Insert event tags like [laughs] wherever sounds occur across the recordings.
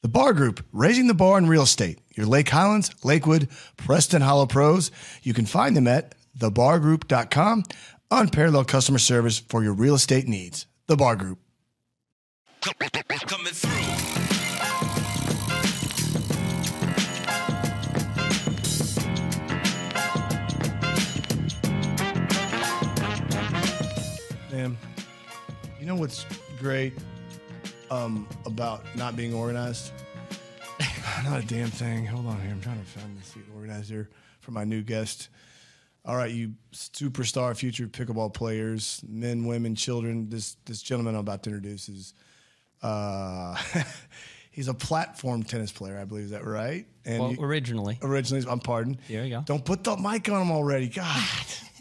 The Bar Group, raising the bar in real estate. Your Lake Highlands, Lakewood, Preston Hollow pros. You can find them at thebargroup.com. Unparalleled customer service for your real estate needs. The Bar Group. Coming through. Man, you know what's great um, about not being organized? [sighs] not a damn thing. Hold on here. I'm trying to find the seat organizer for my new guest. All right, you superstar future pickleball players, men, women, children. This this gentleman I'm about to introduce is uh, [laughs] he's a platform tennis player, I believe. Is that right? And Well, you- originally. originally, I'm pardon. There you go. Don't put the mic on him already. God. [laughs]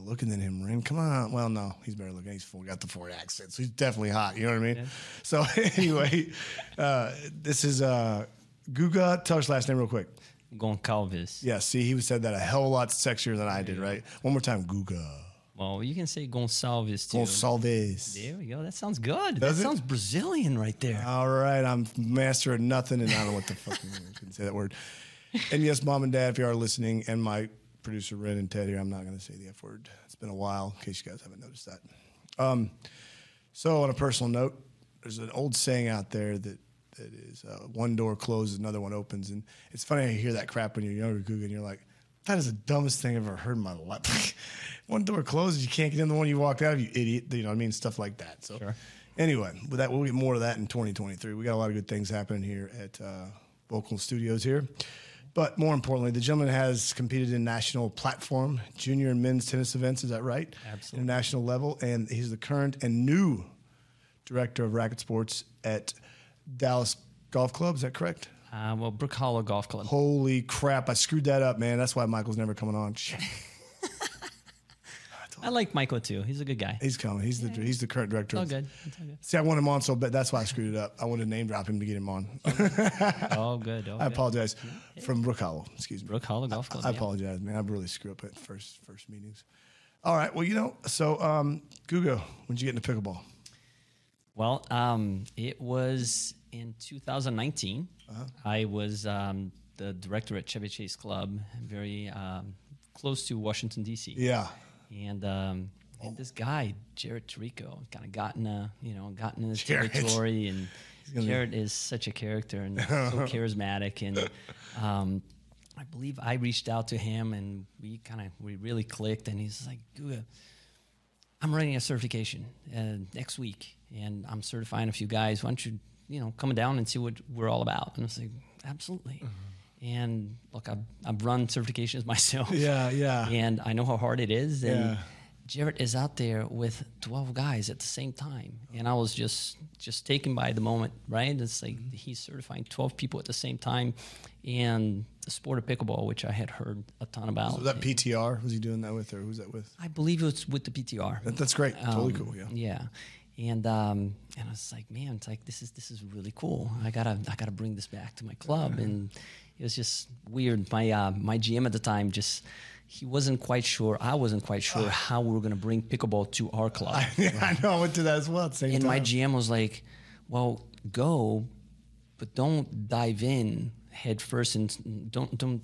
Jeez, I'm better looking than him, Ren. Come on. Well, no, he's better looking. He's full, got the Ford accent, so he's definitely hot. You know what I mean? So [laughs] anyway, uh, this is uh, Guga. Tell us last name real quick. Goncalves. Yeah, see, he said that a hell of a lot sexier than I did, right? One more time, Guga. Well, you can say Gonçalves too. Gonçalves. There we go. That sounds good. Does that it? sounds Brazilian right there. All right, I'm master of nothing, and I don't know what the fuck [laughs] I couldn't say that word. And yes, mom and dad, if you are listening, and my producer Ren and Ted here, I'm not going to say the F word. It's been a while, in case you guys haven't noticed that. Um, so, on a personal note, there's an old saying out there that that is uh, one door closes, another one opens, and it's funny you hear that crap when you're younger, Guga, and you're like, that is the dumbest thing I've ever heard in my life. [laughs] one door closes, you can't get in the one you walked out of, you idiot. You know what I mean? Stuff like that. So, Sure. anyway, with that, we'll get more of that in 2023. We got a lot of good things happening here at uh, Vocal Studios here. But more importantly, the gentleman has competed in national platform junior and men's tennis events. Is that right? Absolutely. International level, and he's the current and new director of racket sports at Dallas Golf Club. Is that correct? Uh, well, Brook Hollow Golf Club. Holy crap! I screwed that up, man. That's why Michael's never coming on. [laughs] Shit. I like Michael too. He's a good guy. He's coming. He's the he's the current director. It's all good. It's all good. See, I want him on, so but that's why I screwed it up. I wanted to name drop him to get him on. All good. All [laughs] I good. apologize from Brook Hollow. Excuse me. Brook Hollow Golf Club. I yeah. apologize, man. I really screw up at first first meetings. All right. Well, you know, so um, Guga, when'd you get into pickleball? Well, um, it was in 2019. Uh-huh. I was um, the director at Chevy Chase Club, very um, close to Washington D.C. Yeah. And um, and this guy Jared Tarico kind of gotten in a you know got in his Jared. territory, and [laughs] Jared is such a character and so [laughs] charismatic, and um, I believe I reached out to him, and we kind of we really clicked, and he's like, Guga, I'm running a certification uh, next week, and I'm certifying a few guys. Why don't you, you know, come down and see what we're all about? And I was like, absolutely. And look, I've, I've run certifications [laughs] myself. Yeah, yeah. And I know how hard it is. And Yeah. Jared is out there with 12 guys at the same time. And I was just just taken by the moment, right? It's like Mm-hmm. he's certifying 12 people at the same time. And the sport of pickleball, which I had heard a ton about. Was that PTR? Was he doing that with, or who's that with? I believe it was with the PTR. That, that's great. totally Um, cool. Yeah. Yeah. And um, and I was like, man, it's like this is this is really cool. I gotta I gotta bring this back to my club. And it was just weird. My uh, my GM at the time just he wasn't quite sure. I wasn't quite sure how we were gonna bring pickleball to our club. [laughs] yeah, I know. I went to that as well same and time. my GM was like, well, go, but don't dive in head first and don't don't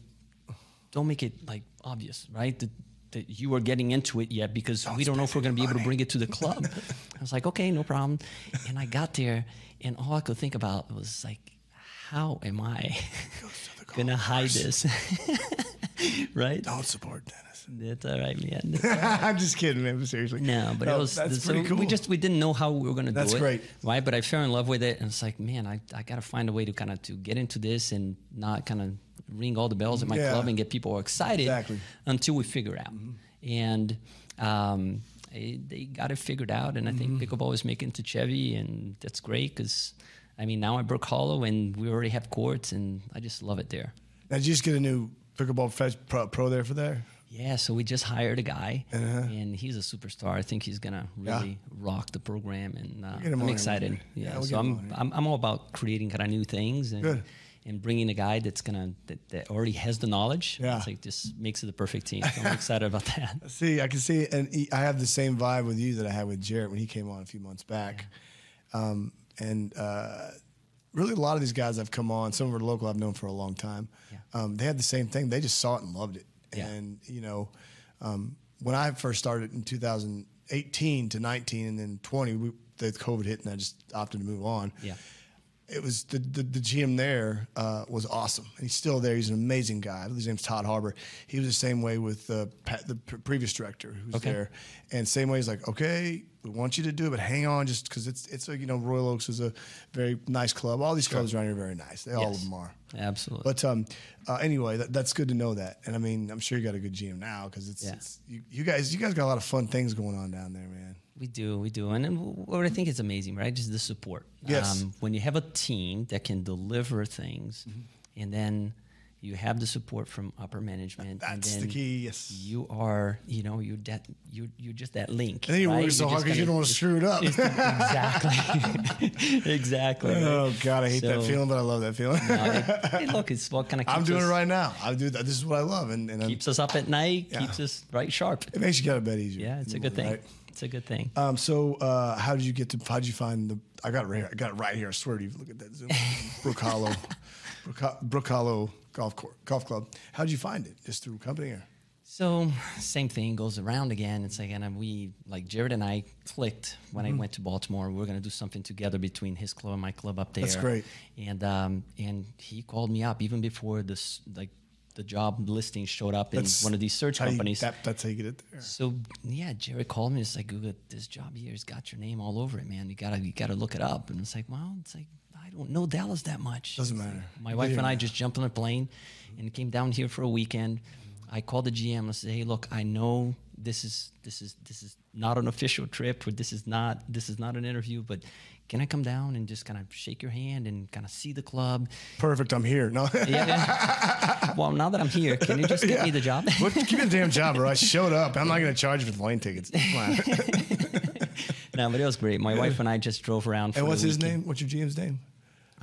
don't make it like obvious, right? That, that you are getting into it yet because we don't know if we're going to be able to bring it to the club. [laughs] I was like, okay, no problem. And I got there, and all I could think about was like, how am I [laughs] going to hide this? [laughs] right? Don't support Dennis. That's all right, man. [laughs] I'm just kidding, man. Seriously. No, but it was that's so pretty cool. we just we didn't know how we were gonna do it. great. Right. But I fell in love with it and it's like, man, I, I gotta find a way to kind of to get into this and not kind of ring all the bells at my Yeah. club and get people excited Exactly. until we figure out. And um, eh, they got it figured out and I think Mm-hmm. pickleball is making to Chevy and that's great because I mean now at Brook Hollow and we already have courts and I just love it there. Now, did you just get a new pickleball fetch pro, pro there for there? Yeah, so we just hired a guy, Uh-huh. and he's a superstar. I think he's gonna Yeah. really rock the program, and uh, I'm excited. Yeah, Yeah, we'll so get him on I'm. I'm I'm all about creating kind of new things and Good. and bringing a guy that's gonna that, that already has the knowledge. Yeah. it's like just makes it the perfect team. So I'm excited about that. [laughs] See, I can see, and I have the same vibe with you that I had with Jared when he came on a few months back. Um, and uh, really a lot of these guys I've come on. Some of are local I've known for a long time. Yeah. Um, they had the same thing. They just saw it and loved it. Yeah. And you know, um, when I first started in 2018 to 19 and then 20, we, the COVID hit and I just opted to move on. Yeah. It was the the, the GM there uh, was awesome. And he's still there. He's an amazing guy. His name's Todd Harbor. He was the same way with uh, Pat, the pr- previous director who was Okay. there, and same way he's like, okay, we want you to do it, but hang on, just because it's it's a, you know Royal Oaks is a very nice club. All these clubs around here are very nice. They all of them are. Absolutely. But um, uh, anyway, that, that's good to know that. And I mean, I'm sure you got a good GM now because it's, Yeah. it's you, you guys you guys got a lot of fun things going on down there, man. We do, we do, and then what I think is amazing, right? Just the support. Um, Yes. when you have a team that can deliver things, Mm-hmm. and then you have the support from upper management, and That's the key, yes. You are, you know, you're that, you're you're just that link. And then you right? work so hard because you don't want to screw it up. exactly, [laughs] exactly. oh God, I hate that feeling, but I love that feeling. No, it- hey, look, it's what kind of [laughs] I'm doing it right now. I do that. This is what I love, and, and I'm- Keeps us up at night, Yeah. keeps us right sharp. it makes you get a bit easier. Yeah, it's a good thing. right? It's a good thing. Um, so, uh, how did you get to? How did you find the? I got it right here. I got it right here. I swear to you. Look at that Zoom. [laughs] Brook Hollow, Brook, Brook Hollow Golf Court, Golf Club. How did you find it? Just through company or? So same thing goes around again. It's like, and we like Jared and I clicked when Mm-hmm. I went to Baltimore. We are gonna do something together between his club and my club up there. That's great. And um, and he called me up even before this like the job listing showed up in one of these search how you- companies. that, that's how you get it there. So yeah, Jerry called me. It's like, Guga, this job here's got your name all over it, man. You gotta you gotta look it up. And it's like, well, it's like I don't know Dallas that much. Doesn't It's like, matter. my wife didn't and I just jumped on a plane and came down here for a weekend. I called the GM and said, hey, look, I know this is this is this is not an official trip or this is not this is not an interview, but can I come down and just kind of shake your hand and kind of see the club? Perfect. I'm here. No. Yeah. yeah. well, now that I'm here, can you just get me the job? [laughs] What, give me the damn job, bro. I showed up. I'm not going to charge you for the plane tickets. [laughs] No, but it was great. My wife and I just drove around. For and what's his name? What's your GM's name?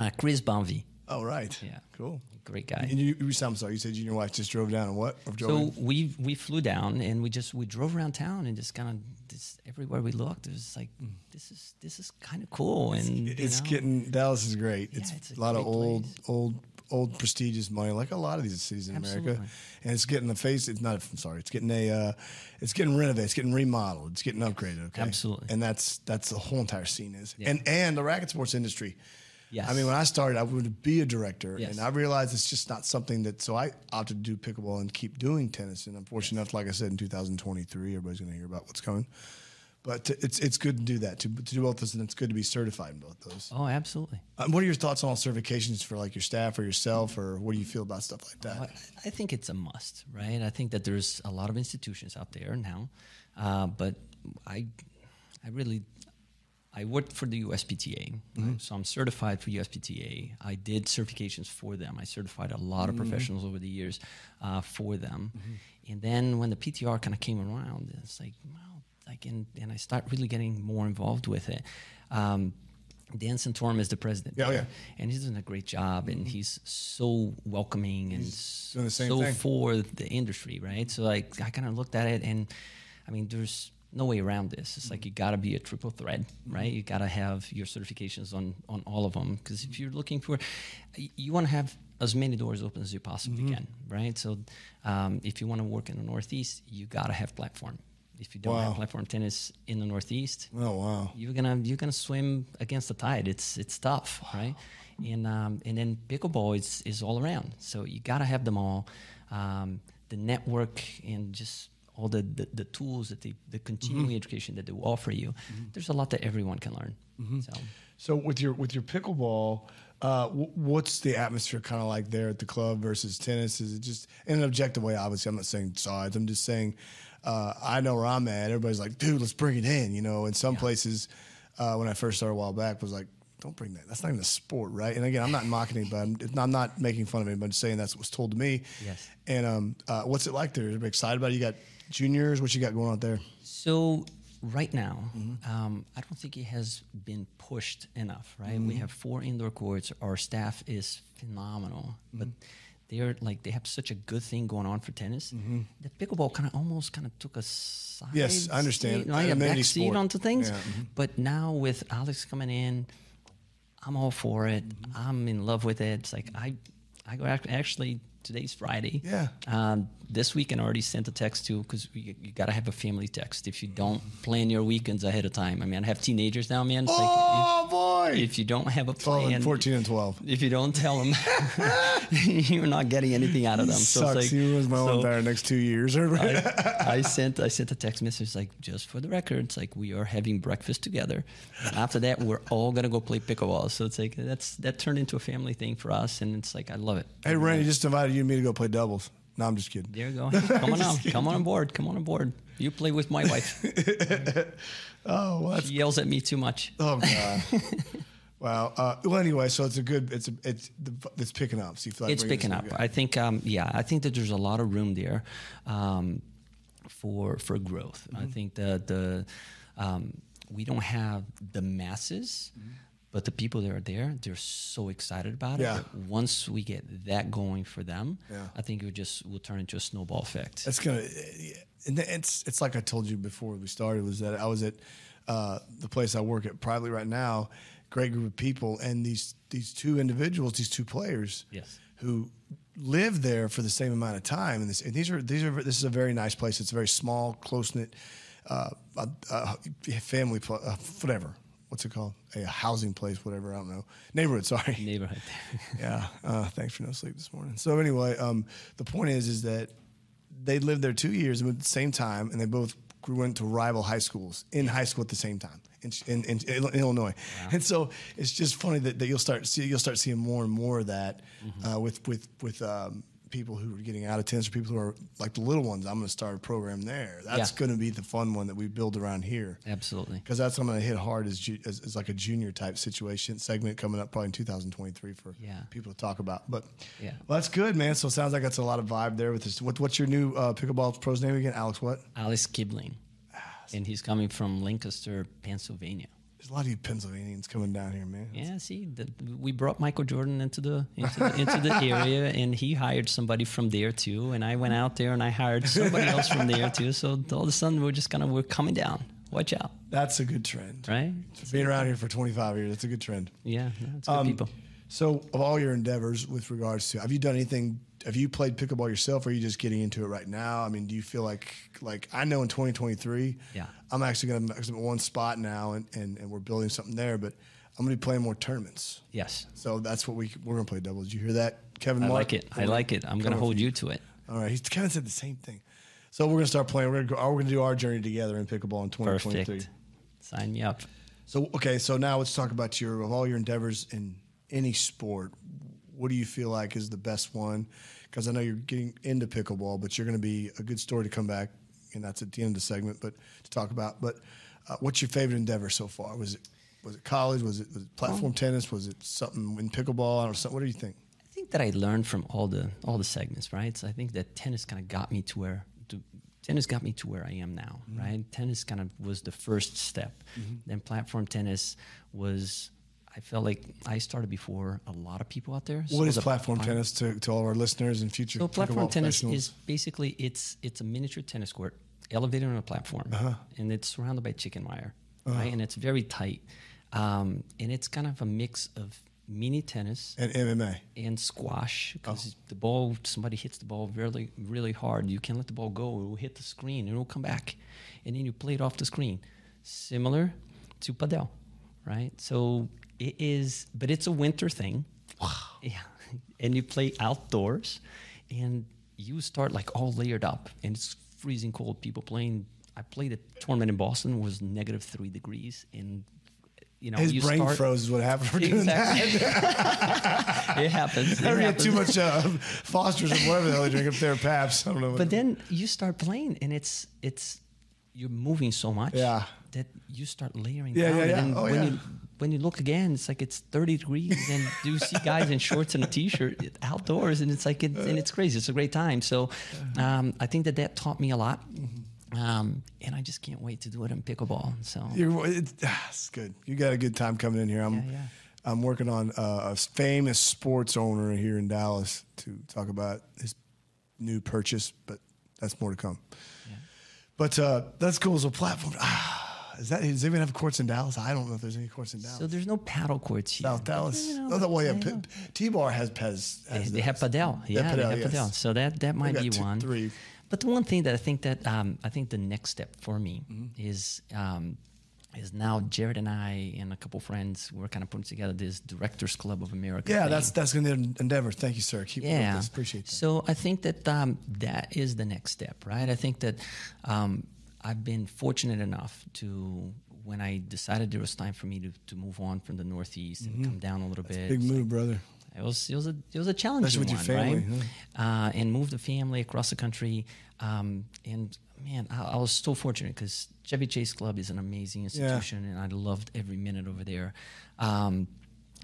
Uh, Chris Bonvie. Oh, right. Yeah. Cool. Great guy. And you, you, I'm sorry. You said you and your wife just drove down and what? So in? we we flew down and we just we drove around town and just kind of just everywhere we looked it was like this is this is kind of cool and it's know, getting Dallas is great. Yeah, it's, it's a a lot of old, place. old, old prestigious money, like a lot of these cities in America. And it's getting the face. It's not. I'm sorry. It's getting a. Uh, it's getting renovated. It's getting remodeled. It's getting upgraded. Okay. Absolutely. And that's that's the whole entire scene is. Yeah. And and the racket sports industry. Yes. I mean, when I started, I wanted to be a director, Yes. and I realized it's just not something that. So I opted to do pickleball and keep doing tennis. And I'm fortunate enough, like I said, in 2023, everybody's going to hear about what's coming. But it's it's good to do that to, to do both those, and it's good to be certified in both those. oh absolutely Um, what are your thoughts on all certifications for like your staff or yourself, or what do you feel about stuff like that? I, I think it's a must right I think that there's a lot of institutions out there now uh, but I I really I worked for the USPTA, right? so I'm certified for USPTA. I did certifications for them. I certified a lot of professionals over the years uh, for them. And then when the PTR kind of came around, it's like, wow, like, and, and I start really getting more involved with it. Um, Dan Santorum is the president. Yeah, oh, yeah. And he's doing a great job, and he's so welcoming and doing the same so thing. for the industry, right? So like I kind of looked at it, and I mean, there's no way around this. It's like you got to be a triple threat, right? You got to have your certifications on on all of them because if you're looking for, you want to have as many doors open as you possibly Mm-hmm. can, right? So um, if you want to work in the Northeast, you got to have platform. If you don't Wow. have platform tennis in the Northeast, Oh wow! you're gonna you're gonna swim against the tide. It's it's tough, right? And um, and then pickleball is is all around. So you gotta have them all. Um, the network and just all the, the, the tools that they the continuing education that they will offer you. There's a lot that everyone can learn. So So with your with your pickleball, uh, w- what's the atmosphere kind of like there at the club versus tennis? Is it just in an objective way? Obviously, I'm not saying sides. I'm just saying uh, I know where I'm at. Everybody's like, dude, let's bring it in. You know, in some places, uh, when I first started a while back, was like. Don't bring that. That's not even a sport, right? And again, I'm not mocking anybody. I'm, I'm not making fun of anybody. I'm just saying that's what was told to me. Yes. And um, uh, what's it like there? Everybody excited about it? You got juniors. What you got going on out there? So right now, um, I don't think it has been pushed enough. Right, we have four indoor courts. Our staff is phenomenal, but they're like they have such a good thing going on for tennis. The pickleball kind of almost kind of took a side. Yes, I understand. seat, like a back seat onto things. Yeah, mhm. But now with Alex coming in. I'm all for it. I'm in love with it. It's like I, I go actually today's Friday. Yeah. Um, this weekend I already sent a text to because you, you got to have a family text. If you don't plan your weekends ahead of time, I mean, I have teenagers now, man. It's like Oh boy! if, if you don't have a 12 plan, and 14 and 12. if you don't tell them, [laughs] [laughs] you're not getting anything out of them. So Sucks. it's like, he ruins my so own entire next two years. I, I [laughs] sent I sent a text message like just for the record, it's like we are having breakfast together. And after that, we're all gonna go play pickleball. So it's like that's that turned into a family thing for us, and it's like I love it. hey, Randy just invited you and me to go play doubles. No, I'm just kidding. There you go. [laughs] Come on on, come on board, come on board. You play with my wife. [laughs] Oh, well, She yells at me too much. Oh [laughs] god. wow. Uh, well, anyway, so it's a good. It's a, it's it's picking up. So you feel like it's picking up. good. I think, um, yeah, I think that there's a lot of room there um, for for growth. Mm-hmm. I think that the um, we don't have the masses, but the people that are there, they're so excited about Yeah. it. once we get that going for them, Yeah. I think it would just will turn into a snowball effect. It's gonna. And it's it's like I told you before we started was that I was at uh, the place I work at privately right now. Great group of people, and these these two individuals, these two players, Yes. who live there for the same amount of time. And, this, and these are these are this is a very nice place. It's a very small, close knit uh, uh, uh, family, pl- uh, whatever. What's it called? A housing place, whatever. I don't know. Neighborhood. Sorry. [laughs] Neighborhood. [laughs] yeah. Uh, thanks for no sleep this morning. So anyway, um, the point is, is that they lived there two years at the same time, and they both grew to rival high schools in high school at the same time in, in, in, in Illinois. And so it's just funny that, that you'll start see you'll start seeing more and more of that uh, with with with um, people who are getting out of tennis or people who are like the little ones. I'm going to start a program there. That's Yeah. going to be the fun one that we build around here Absolutely. because that's I'm going to hit hard as, ju- as as like a junior type situation segment coming up probably in 2023 for Yeah. people to talk about. But Yeah. well, that's good, man. So it sounds like that's a lot of vibe there with this. What, what's your new uh, pickleball pro's name again? Alex, what? Alex Kibling, and he's coming from Lancaster, Pennsylvania. There's a lot of you Pennsylvanians coming down here, man. Yeah, see, the, we brought Michael Jordan into the into the, into the area, [laughs] and he hired somebody from there too. And I went out there and I hired somebody else from there too. So all of a sudden, we're just kind of we're coming down. Watch out, That's a good trend. right? Being around here for 25 years, that's a good trend. Yeah, no, it's good Um, people. So, of all your endeavors with regards to, have you done anything? Have you played pickleball yourself, or are you just getting into it right now? I mean, do you feel like, like I know in 2023, Yeah. I'm actually going to I'm at one spot now, and, and, and we're building something there, but I'm going to be playing more tournaments. Yes, So that's what we we're going to play doubles. You hear that, Kevin? I Mark? like it. I like it. I'm gonna hold you to it. All right, he's kind of said the same thing. So we're going to start playing. We're going to go, we're going to do our journey together in pickleball in 2023. Perfect. Sign me up. So okay, so now let's talk about your of all your endeavors in any sport. What do you feel like is the best one? Because I know you're getting into pickleball, but you're going to be a good story to come back, and that's at the end of the segment. But to talk about, but uh, what's your favorite endeavor so far? Was it was it college? Was it, was it platform tennis? Was it something in pickleball? I don't. What do you think? I think that I learned from all the all the segments, right? So I think that tennis kind of got me to where to, tennis got me to where I am now, Mm-hmm. right? Tennis kind of was the first step. Then platform tennis was. I felt like I started before a lot of people out there. What So is the platform pla- tennis to, to all our listeners and future? So platform tennis is basically it's it's a miniature tennis court elevated on a platform, Uh-huh. and it's surrounded by chicken wire, right? And it's very tight, um, and it's kind of a mix of mini tennis and MMA. and squash Oh. because the ball somebody hits the ball really really hard you can't let the ball go it will hit the screen and it will come back and then you play it off the screen similar to padel right so it is but it's a winter thing yeah and you play outdoors and you start like all layered up and it's freezing cold people playing i played a tournament in boston was negative three degrees and you know His you brain start, froze is what happened for doing that. [laughs] It happens. It get happens. too much uh, Foster's or whatever the hell they drink up there, Paps. I don't know. But then you start playing, and it's it's you're moving so much Yeah. that you start layering Yeah, down. yeah, yeah. then Oh, when yeah. you when you look again, it's like it's 30 degrees, and you see [laughs] guys in shorts and a t-shirt outdoors, and it's like it, and it's crazy. It's a great time. So um, I think that that taught me a lot. Um, and I just can't wait to do it in pickleball. So You're, it's, [sighs] it's good. You got a good time coming in here. I'm, Yeah, yeah. I'm working on uh, a famous sports owner here in Dallas to talk about his new purchase, but that's more to come. But uh, that's cool. So platform. [sighs] Ah, Is that does even have courts in Dallas? I don't know if there's any courts in Dallas. So there's no paddle courts here. South Dallas. You know, the, well, yeah, P-. T-Bar has Pez. They, Has they the- have Padel. Yeah, Padel, they have yes. Padel. So that that might be two- one. three. But the one thing that I think that um, I think the next step for me Mm-hmm. is um, is now Jared and I and a couple friends we're kind of putting together this Directors Club of America. Yeah, thing. that's that's going to be an endeavor. Thank you, sir. Keep yeah. Appreciate that. So I think that um, that is the next step, right? I think that um, I've been fortunate enough to when I decided there was time for me to, to move on from the Northeast and come down a little bit. Mm-hmm. Big move, like- brother. it was it was a it was a challenging one, family, right? Uh, and moved the family across the country. Um, and man, I, I was so fortunate because Chevy Chase Club is an amazing institution, and I loved every minute over there. Um,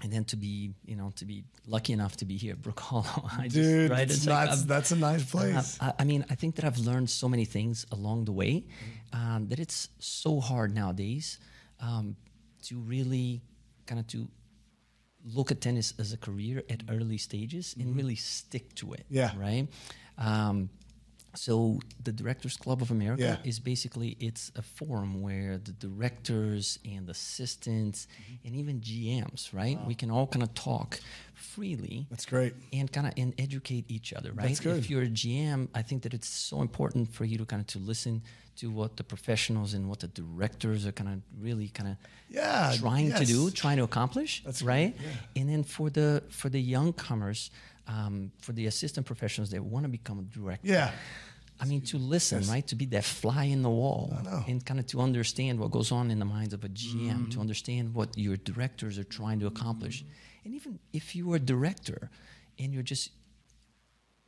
and then to be, you know, to be lucky enough to be here at Brook [laughs] Hollow, I just, Dude, right? it's like that's a nice place. I, I mean, I think that I've learned so many things along the way um, that it's so hard nowadays um, to really kind of to look at tennis as a career at early stages and really stick to it. Mm-hmm. Yeah. Right. Um, so the Directors Club of America Yeah. is basically it's a forum where the directors and assistants Mm-hmm. and even GMs, right? We can all kind of talk freely That's great. and kind of and educate each other, right? That's good. If you're a GM, I think that it's so important for you to kind of to listen to what the professionals and what the directors are kind of really kind of Yeah, trying to do, trying to accomplish, That's right? yeah. And then for the for the young comers, um, for the assistant professionals that want to become a director, Yeah. I mean, to listen, Yes. right? To be that fly in the wall and kind of to understand what goes on in the minds of a GM, Mm-hmm. to understand what your directors are trying to accomplish. And even if you are a director and you're just,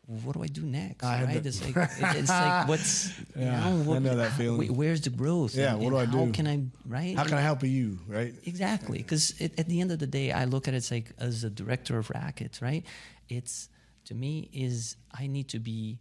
what do I do next? I right? It's like, it's like, [laughs] what's, Yeah, you know, I know that feeling. wh- Where's the growth? Yeah, And- what do I do? How can I, right? How can I help you? Right. Exactly, because at the end of the day, I look at it it's like as a director of rackets, right? It's to me is I need to be,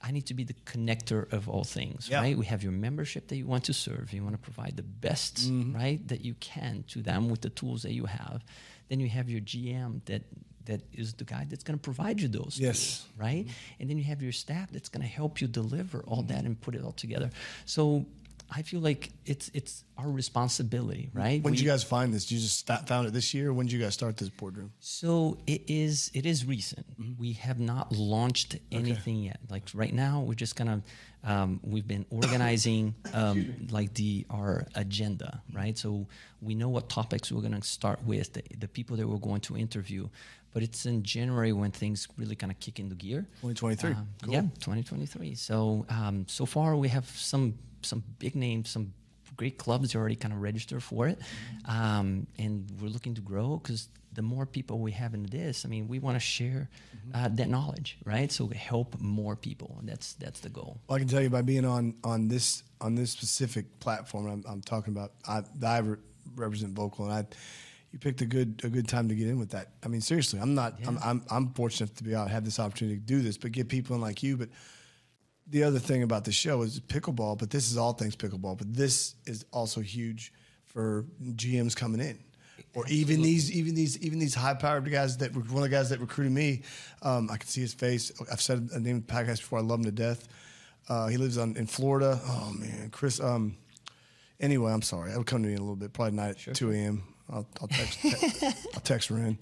I need to be the connector of all things, Yeah. right? We have your membership that you want to serve, you want to provide the best, Mm-hmm. right, that you can to them with the tools that you have. Then you have your GM that that is the guy that's going to provide you those, Yes. tools, right? And then you have your staff that's going to help you deliver all that and put it all together. So. I feel like it's it's our responsibility, right? When did We- you guys find this? Did you just sta- found it this year? When did you guys start this boardroom? So it is it is recent. Mm-hmm. We have not launched anything yet. Like right now, we're just gonna um, we've been [coughs] organizing um, like the our agenda, right? So we know what topics we're gonna start with, the, the people that we're going to interview. But it's in January when things really kind of kick into gear. 2023. Um, Cool. Yeah, 2023. So um, so far we have some some big names, some great clubs already kind of registered for it, um, and we're looking to grow because the more people we have in this, I mean, we want to share uh, that knowledge, right? So we help more people, and that's that's the goal. Well, I can tell you by being on on this on this specific platform I'm, I'm talking about. I, I re- represent vocal, and I you picked a good a good time to get in with that. I mean, seriously, I'm not. I'm, I'm I'm fortunate to be out have this opportunity to do this, but get people in like you. But the other thing about the show is pickleball, but this is all things pickleball. But this is also huge for GMs coming in. Or even these, even these, even these high-powered guys that one of the guys that recruited me, um, I can see his face. I've said a name of the podcast before. I love him to death. Uh, he lives on in Florida. Oh man, Chris. Um, anyway, I'm sorry. It'll come to me in a little bit. Probably not at 2 a.m. I'll, I'll text. te- [laughs] I'll text her in.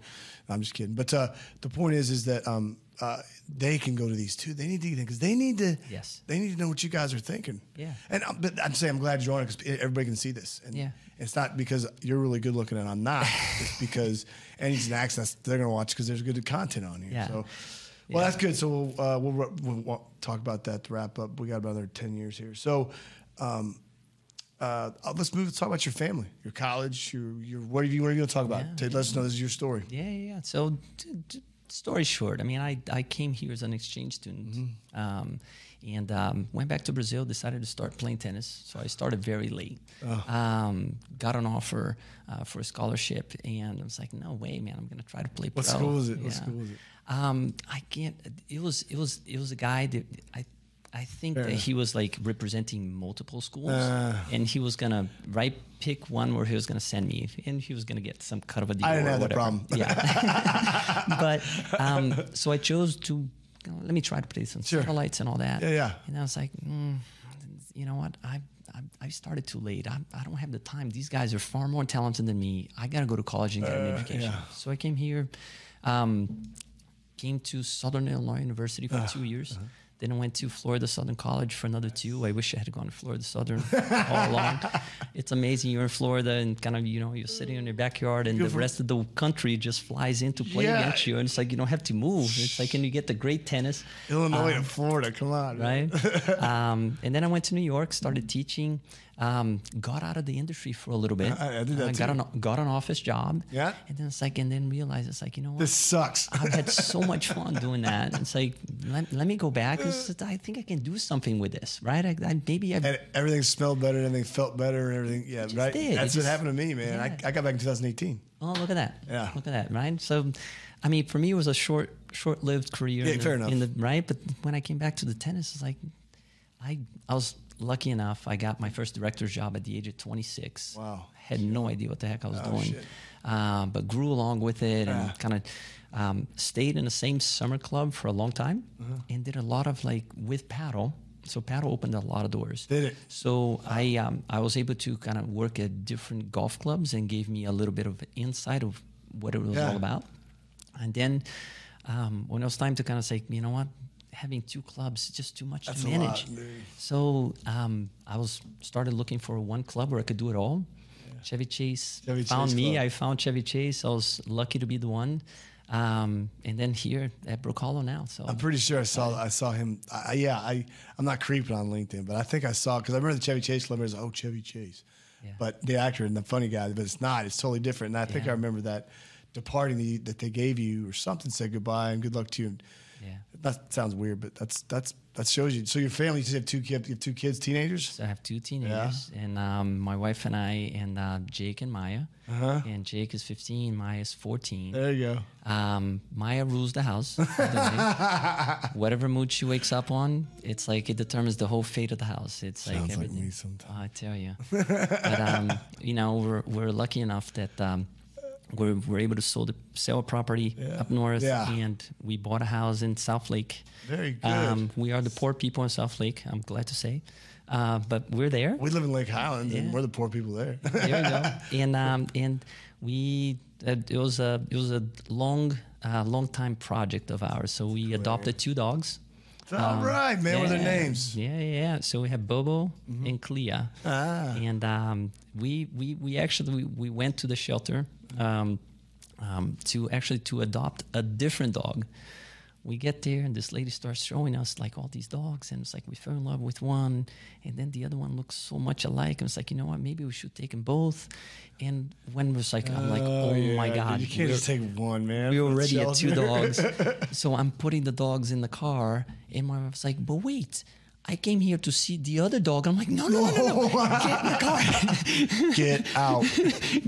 I'm just kidding. But uh, the point is, is that um, uh, they can go to these too. They need to because they need to. Yes. They need to know what you guys are thinking. Yeah. And um, but I'm saying I'm glad you're on it because everybody can see this. And Yeah. It's not because you're really good looking and I'm not. it's [laughs] because and he's an accent. They're gonna watch because there's good content on here. Yeah. So. Well, that's good. So we'll, uh, we'll, we'll, talk about that to wrap up. We got about another ten years here. So, um, uh, uh, let's move. Let's talk about your family, your college, your your what are you what are you going to talk about? Yeah. Ted, let us know this is your story. Yeah, yeah. yeah. So, t- t- story short, I mean, I, I came here as an exchange student Mm-hmm. um, and um, went back to Brazil, decided to start playing tennis. So, I started very late. Oh. Um, got an offer uh, for a scholarship, and I was like, no way, man, I'm going to try to play What pro. school was it? What school was it? Um, I can't. It was it was it was a guy that I I think that he was like representing multiple schools, Uh. and he was gonna right pick one where he was gonna send me, and he was gonna get some cut of a deal. I didn't or have whatever. problem. Yeah, [laughs] [laughs] but um, so I chose to let me try to play some Sure. satellites and all that. Yeah, yeah. And I was like, mm, you know what, I I, I started too late. I, I don't have the time. These guys are far more talented than me. I got to go to college and get an education. yeah. So I came here, um, came to Southern Illinois University for two years. Then I went to Florida Southern College for another two. I wish I had gone to Florida Southern [laughs] all along. It's amazing. You're in Florida and kind of, you know, you're sitting in your backyard and the rest of the country just flies in to play Yeah. against you. And it's like you don't have to move. It's like, and you get the great tennis Illinois and Florida. Come on, man. right? [laughs] um, and then I went to New York, started teaching, um, got out of the industry for a little bit. I- I did that got too. an got an office job. Yeah. And then it's like, and then realized it's like, you know what? This sucks. I've had [laughs] so much fun doing that. It's like, let, let me go back. I think I can do something with this, right? I, I maybe I. and everything smelled better, and everything felt better, and everything. Yeah, just right. did. That's what happened to me, man. yeah. I, I got back in 2018. Oh, look at that! Yeah. look at that, right? So, I mean, for me, it was a short, short-lived career. Yeah, in the, fair enough. In the right, but when I came back to the tennis, it's like, I I was lucky enough. I got my first director's job at the age of 26. Wow. Had no idea what the heck I was Oh, doing, uh, but grew along with it Yeah. and kind of um, stayed in the same summer club for a long time, Uh-huh. and did a lot of like with paddle. So paddle opened a lot of doors. Did it? So I um, I was able to kind of work at different golf clubs and gave me a little bit of insight of what it was Yeah. all about. And then um, when it was time to kind of say, you know what, having two clubs is just too much That's to manage. lot, so um, I was started looking for one club where I could do it all. Chevy Chase Chevy found Chase me. Club. I found Chevy Chase. I was lucky to be the one. Um, and then here at Brook Hollow now. So I'm pretty sure I saw I saw him. I, yeah, I I'm not creeping on LinkedIn, but I think I saw because I remember the Chevy Chase Club. Was oh Chevy Chase, Yeah. but the actor and the funny guy, but it's not. It's totally different. And I think I remember that departing the, that they gave you or something said goodbye and good luck to you. And yeah. that sounds weird, but that's that's that shows you. So your family, you just have two kids, you have two kids, teenagers. So I have two teenagers, and um, my wife and I, and uh, Jake and Maya. Uh-huh. And Jake is 15, Maya is 14. There you go. Um, Maya rules the house. [laughs] Whatever mood she wakes up on, it's like it determines the whole fate of the house. It's like Sounds like everything. me sometimes. I tell you. but um, you know, we're we're lucky enough that um, we're we're able to sell the sell a property Yeah. up north, Yeah. and we bought a house in South Lake. Very good. Um, we are the poor people in South Lake. I'm glad to say, uh, but we're there. we live in Lake Highlands, and we're the poor people there. there you go. [laughs] And um, and we uh, it was a it was a long uh, long time project of ours. So we adopted two dogs. All right, man. What are their names? Yeah, yeah, yeah. So we have Bobo and Clea. Ah. And um, we, we we actually we, we went to the shelter um, um, to actually to adopt a different dog. We get there and this lady starts showing us like all these dogs and it's like we fell in love with one and then the other one looks so much alike and it's like you know what maybe we should take them both and when was like I'm like oh, oh yeah, my god you can't just take one, man. we already had two dogs. [laughs] so I'm putting the dogs in the car, and my wife's like, but wait. I came here to see the other dog. I'm like, no, no, no, no, no. Get in the car. [laughs] Get out.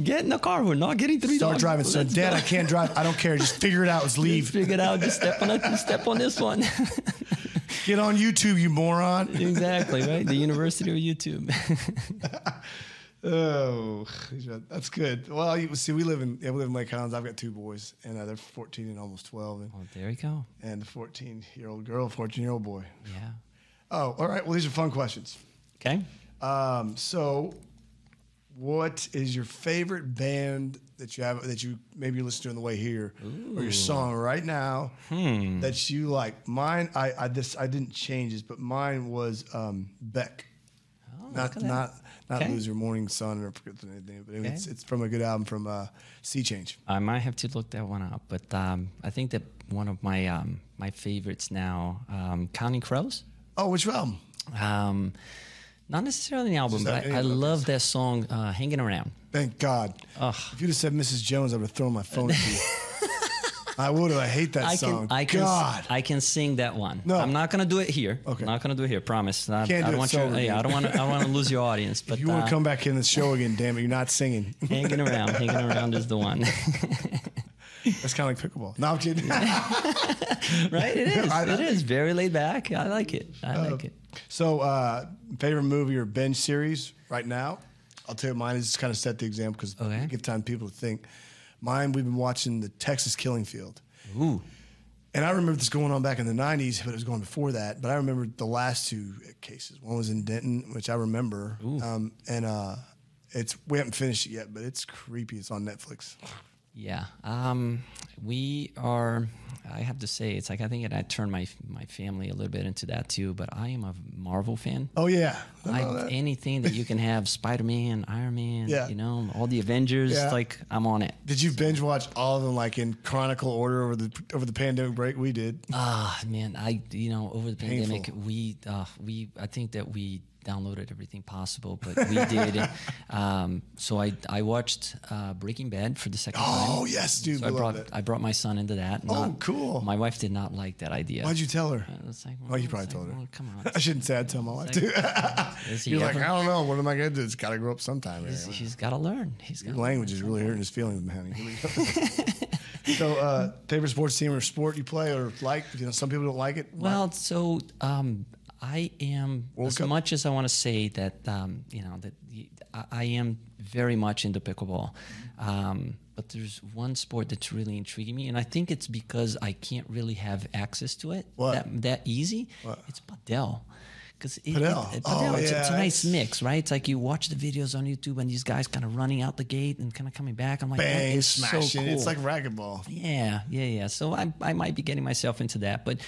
Get in the car. We're not getting three Start dogs. driving. So, Let's Dad, go. I can't drive. I don't care. Just figure it out. Just leave. figure it out. Just step on it. Step on this one. [laughs] Get on YouTube, you moron. exactly right. The [laughs] University of YouTube. Oh, that's good. Well, you see, we live in yeah, we live in Lake Highlands. I've got two boys, and uh, they're 14 and almost 12, and, oh, there you go. and the 14 year old girl, 14 year old boy. Yeah. Oh, all right. Well, these are fun questions. Okay. Um, so, what is your favorite band that you have that you maybe you listen to on the way here, or your song right now Hmm. that you like? Mine, I, I this I didn't change this, but mine was um, Beck. Oh, not not not Okay. Loser Morning Sun or forget the name, but it's it's from a good album from uh, Sea Change. I might have to look that one up, but um, I think that one of my um, my favorites now, um, Counting Crows. Oh, which album? Um, not necessarily an album, but I, I love that song, uh, "Hanging Around." Thank God. Ugh. If you'd have said Mrs. Jones, I would have thrown my phone at you. [laughs] I would have. I hate that I song. can, I can, God. I can sing that one. No. I'm not gonna do it here. Okay. I'm not gonna do it here. Promise. I, Can't I do it want you. Yeah, I don't want to. I don't want to lose your audience. [laughs] But if you want uh, to come back in the show again, damn it, you're not singing. hanging around, hanging [laughs] around is the one. That's kind of like pickleball. No, I'm kidding. [laughs] right? It is. I- [laughs] I it is very laid back. I like it. I like it. so, uh, favorite movie or binge series right now? I'll tell you mine is just kind of set the example because Okay. give time to people to think. Mine, we've been watching the Texas Killing Field. Ooh. And I remember this going on back in the '90s, but it was going before that. But I remember the last two cases. One was in Denton, which I remember, um, and uh, it's we haven't finished it yet, but it's creepy. It's on Netflix. Yeah. Um, we are. I have to say, it's like I think I turned my my family a little bit into that too. But I am a Marvel fan. Oh yeah, I that. anything that you can have [laughs] Spider Man, Iron Man, Yeah. you know, all the Avengers, Yeah. like I'm on it. Did you binge watch all of them like in chronicle order over the over the pandemic break? We did. Ah, man, I you know over the pandemic Painful. we uh, we I think that we downloaded everything possible, but we did. [laughs] um, so I I watched uh, Breaking Bad for the second time. Oh yes, dude, So I brought it. I brought my son into that. Oh, cool. My wife did not like that idea. Why'd you tell her? Uh, it's like, Oh, you probably like, told her. well, come on. [laughs] I shouldn't say I tell my wife too. [laughs] You're like, I don't know. What am I gonna do? It's got to grow up sometime. He's, Aaron. he's got to learn. He's got Your language is really hurting his feelings, honey. Here we go. so, uh, favorite sports team or sport you play or like? You know, some people don't like it. Well, so um, I am World as Cup? much as I want to say that um, you know that I, I am very much into pickleball, um, but there's one sport that's really intriguing me, and I think it's because I can't really have access to it What? that that easy. What? It's padel. Because it, Padel. it- it- Oh, it's, it's a nice it's- mix, right? It's like you watch the videos on YouTube and these guys kind of running out the gate and kind of coming back. I'm like, that bang, is so cool. It's like racquetball. Yeah, yeah, yeah. So I, I might be getting myself into that, but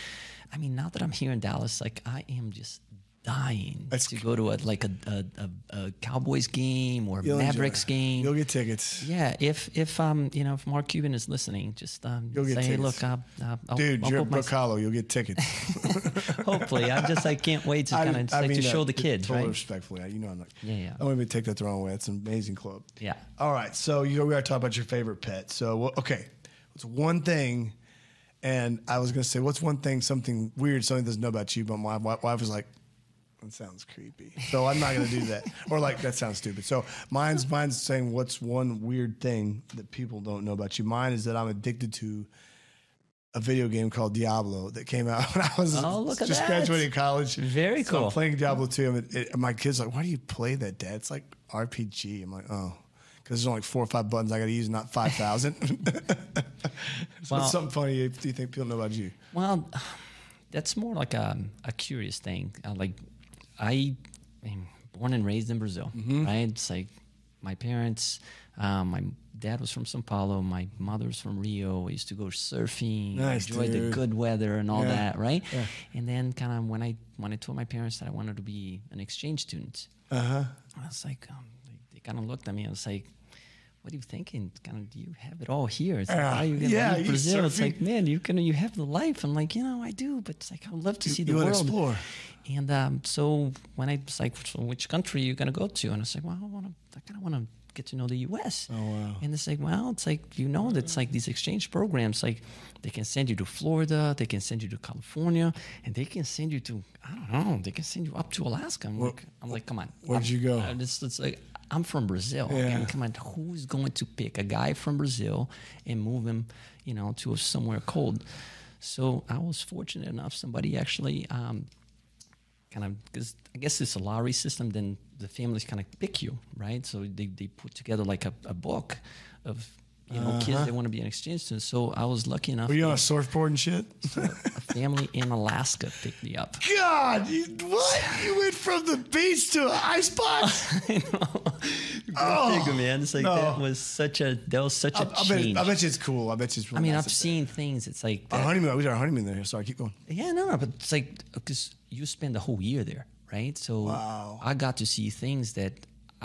I mean, now that I'm here in Dallas, like I am just dying That's to go to a like a, a, a, a Cowboys game or You'll Mavericks it. game. You'll get tickets. yeah, if if um you know if Mark Cuban is listening, just um You'll say hey look, I'll, I'll, Dude, I'll you're Bacalo. My... You'll get tickets. [laughs] hopefully I just I can't wait to [laughs] kind of like to show the kids, totally right? respectfully. You know, I'm not. Yeah, yeah. I don't even take that the wrong way. It's an amazing club. Yeah. All right, so you we got to talk about your favorite pet. So well, okay, what's one thing? And I was gonna say, what's one thing, something weird, something doesn't know about you? But my wife was like, that sounds creepy. So I'm not gonna do that. [laughs] Or like that sounds stupid. So mine's mine's saying, what's one weird thing that people don't know about you? Mine is that I'm addicted to a video game called Diablo that came out [laughs] when I was Oh, just that. graduating college. Very So I'm cool. playing Diablo 2. And it, it, my kid's like, why do you play that, Dad? It's like RPG. I'm like, oh, because there's only like four or five buttons I got to use, not 5,000. [laughs] so Well- something funny do you think people know about you? Well, that's more like a, a curious thing. Uh, like, I am born and raised in Brazil, Mm-hmm. right? It's like my parents, um, my dad was from Sao Paulo, my mother's from Rio. I used to go surfing, Nice, enjoy the good weather and all Yeah. that, right? Yeah. And then, kind of, when I when I told my parents that I wanted to be an exchange student, Uh huh. I was like, um, kind of looked at me. and was like, "What are you thinking? Kind of, do you have it all here? It's like, how are you gonna Yeah, leave Brazil? It's like, man, you can you have the life. I'm like, you know, I do, but it's like, I would love to You- see the world. explore. And um, so when I was like, so which country are you gonna go to? And I was like, well, I want to, I kind of want to get to know the U.S. Oh, wow. And it's like, well, it's like you know, it's like these exchange programs. Like they can send you to Florida, they can send you to California, and they can send you to I don't know, they can send you up to Alaska. I'm like, I'm like, come on, where'd I'm- you go? uh, It's, it's like I'm from Brazil. Yeah. And come on, who's going to pick a guy from Brazil and move him, you know, to somewhere cold? So I was fortunate enough. Somebody actually um, kind of because I guess it's a lottery system. Then the families kind of pick you, right? So they, they put together like a, a book of you know kids that want to be an exchange student. So I was lucky enough. Uh-huh. Were you on a surfboard and shit? [laughs] a family in Alaska picked me up. God, you, what? You went from the beach to an ice box? [laughs] I know. [laughs] Oh, figure, man. It's like no. that was such a that was such I, a I, change. bet, I bet you it's cool. I bet you it's I mean, nice I've up there. seen things. It's like Our that. honeymoon, we did our honeymoon there. Sorry, keep going. Yeah, no, no, but it's like because you spend the whole year there, right? So Wow. I got to see things that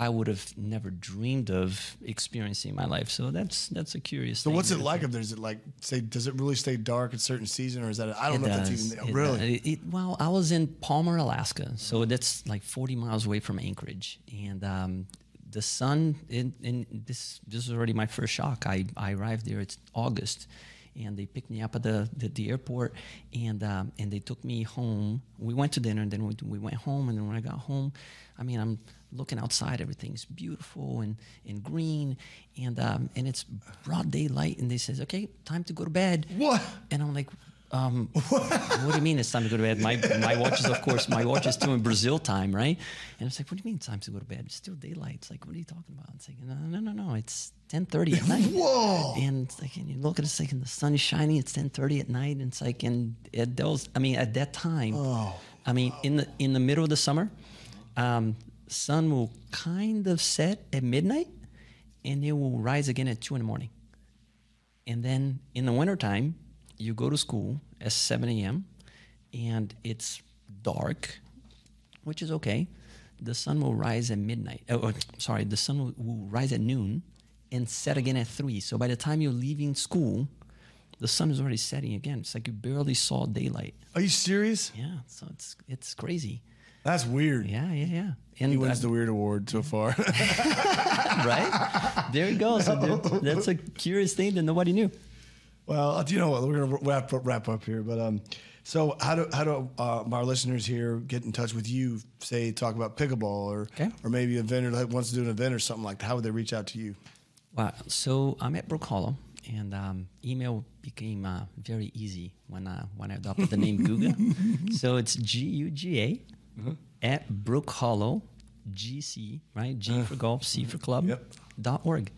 I would have never dreamed of experiencing my life. So that's that's a curious. So what's it like up there? Is it like say? Does it really stay dark at certain season, or is that? I don't It know if that's even It really. It- it- well, I was in Palmer, Alaska, so that's like 40 miles away from Anchorage, and um, the sun. In, in this this is already my first shock. I, I arrived there. It's August, and they picked me up at the the, the airport, and um, and they took me home. We went to dinner, and then we, we went home. And then when I got home, I mean, I'm looking outside. Everything's beautiful and and green, and um, and it's broad daylight. And they says, "Okay, time to go to bed." What? And I'm like, um, [laughs] what do you mean it's time to go to bed? My my watch is, of course, my watch is still in Brazil time, right? And it's like, what do you mean time to go to bed? It's still daylight. It's like, what are you talking about? It's like, no, no, no, no. It's ten thirty at night. [laughs] Whoa. And it's like, and you look at it, it's like, and the sun is shining. It's ten thirty at night, and it's like, and at those, I mean, at that time, Oh. I mean, in the in the middle of the summer, um, sun will kind of set at midnight, and it will rise again at two in the morning. And then in the wintertime, you go to school at 7 a.m. and it's dark, which is okay. The sun will rise at midnight. Oh, oh, sorry, the sun will, will rise at noon and set again at 3. So by the time you're leaving school, the sun is already setting again. It's like you barely saw daylight. Are you serious? Yeah, so it's it's crazy. That's weird. Yeah, yeah, yeah. And He wins uh, the weird award so far. [laughs] right? There you go. So that's a curious thing that nobody knew. well, do you know what? We're gonna wrap up, wrap up here, but um, so how do how do uh, our listeners here get in touch with you? Say talk about pickleball or Okay. or maybe a vendor that wants to do an event or something like that. How would they reach out to you? Wow. So I'm at Brook Hollow, and um, email became uh, very easy when uh, when I adopted the name Guga. [laughs] so it's G U G A at Brook Hollow, GC, right? G for golf, C for club. Yep. Dot org.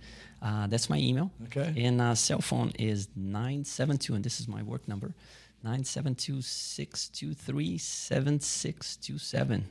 Uh, that's my email. Okay. And uh, cell phone is 972, and this is my work number 972 623 7627.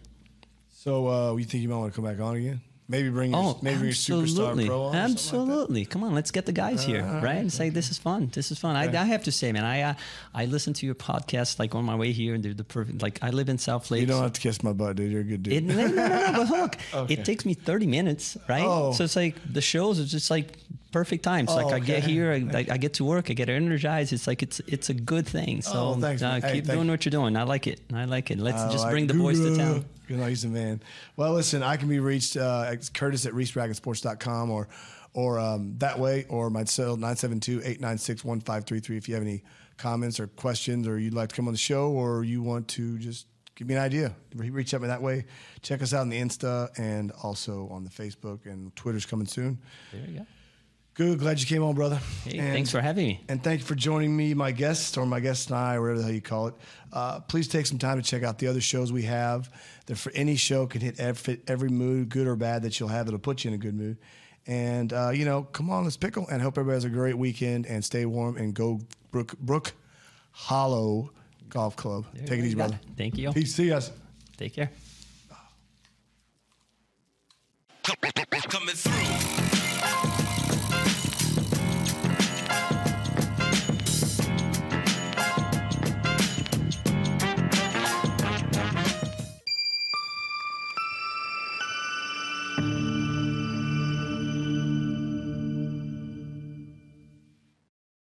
So uh, you think you might want to come back on again? Maybe bring your, Oh, maybe absolutely, superstar pro on. something like? Absolutely. Come on, let's get the guys here, right? And say this is fun. This is fun. I, I have to say, man, I uh, I listen to your podcast like on my way here, and they're the perfect. Like I live in Southlake. You don't have to kiss my butt, dude. You're a good dude. It, no, no, no, no, but [laughs] look, Okay. it takes me 30 minutes, right? Oh. So it's like the shows are just like perfect times. Oh, like I get here, I, I, I get to work, I get energized. It's like it's it's a good thing. So Oh, thanks, uh. Hey, keep doing you. what you're doing. I like it. I like it. Let's I just like bring the boys to town. Good night, he's a man. Well, listen, I can be reached uh, at Curtis at ReeseBracketSports.com or or um, that way, or my cell 972-896-1533 if you have any comments or questions or you'd like to come on the show or you want to just give me an idea. Reach out me that way. Check us out on the Insta and also on the Facebook and Twitter's coming soon. There you go. Good, glad you came on, brother. Hey, And- thanks for having me. and thank you for joining me, my guest, or my guest and I, or whatever the hell you call it. Uh, please take some time to check out the other shows we have. That for any show can hit every, every mood, good or bad, that you'll have that'll put you in a good mood. And uh, you know, come on, let's pickle. And hope everybody has a great weekend and stay warm and go Brook Brook Hollow Golf Club. There Take it easy, go. brother. Thank you. Peace. See us. Take care.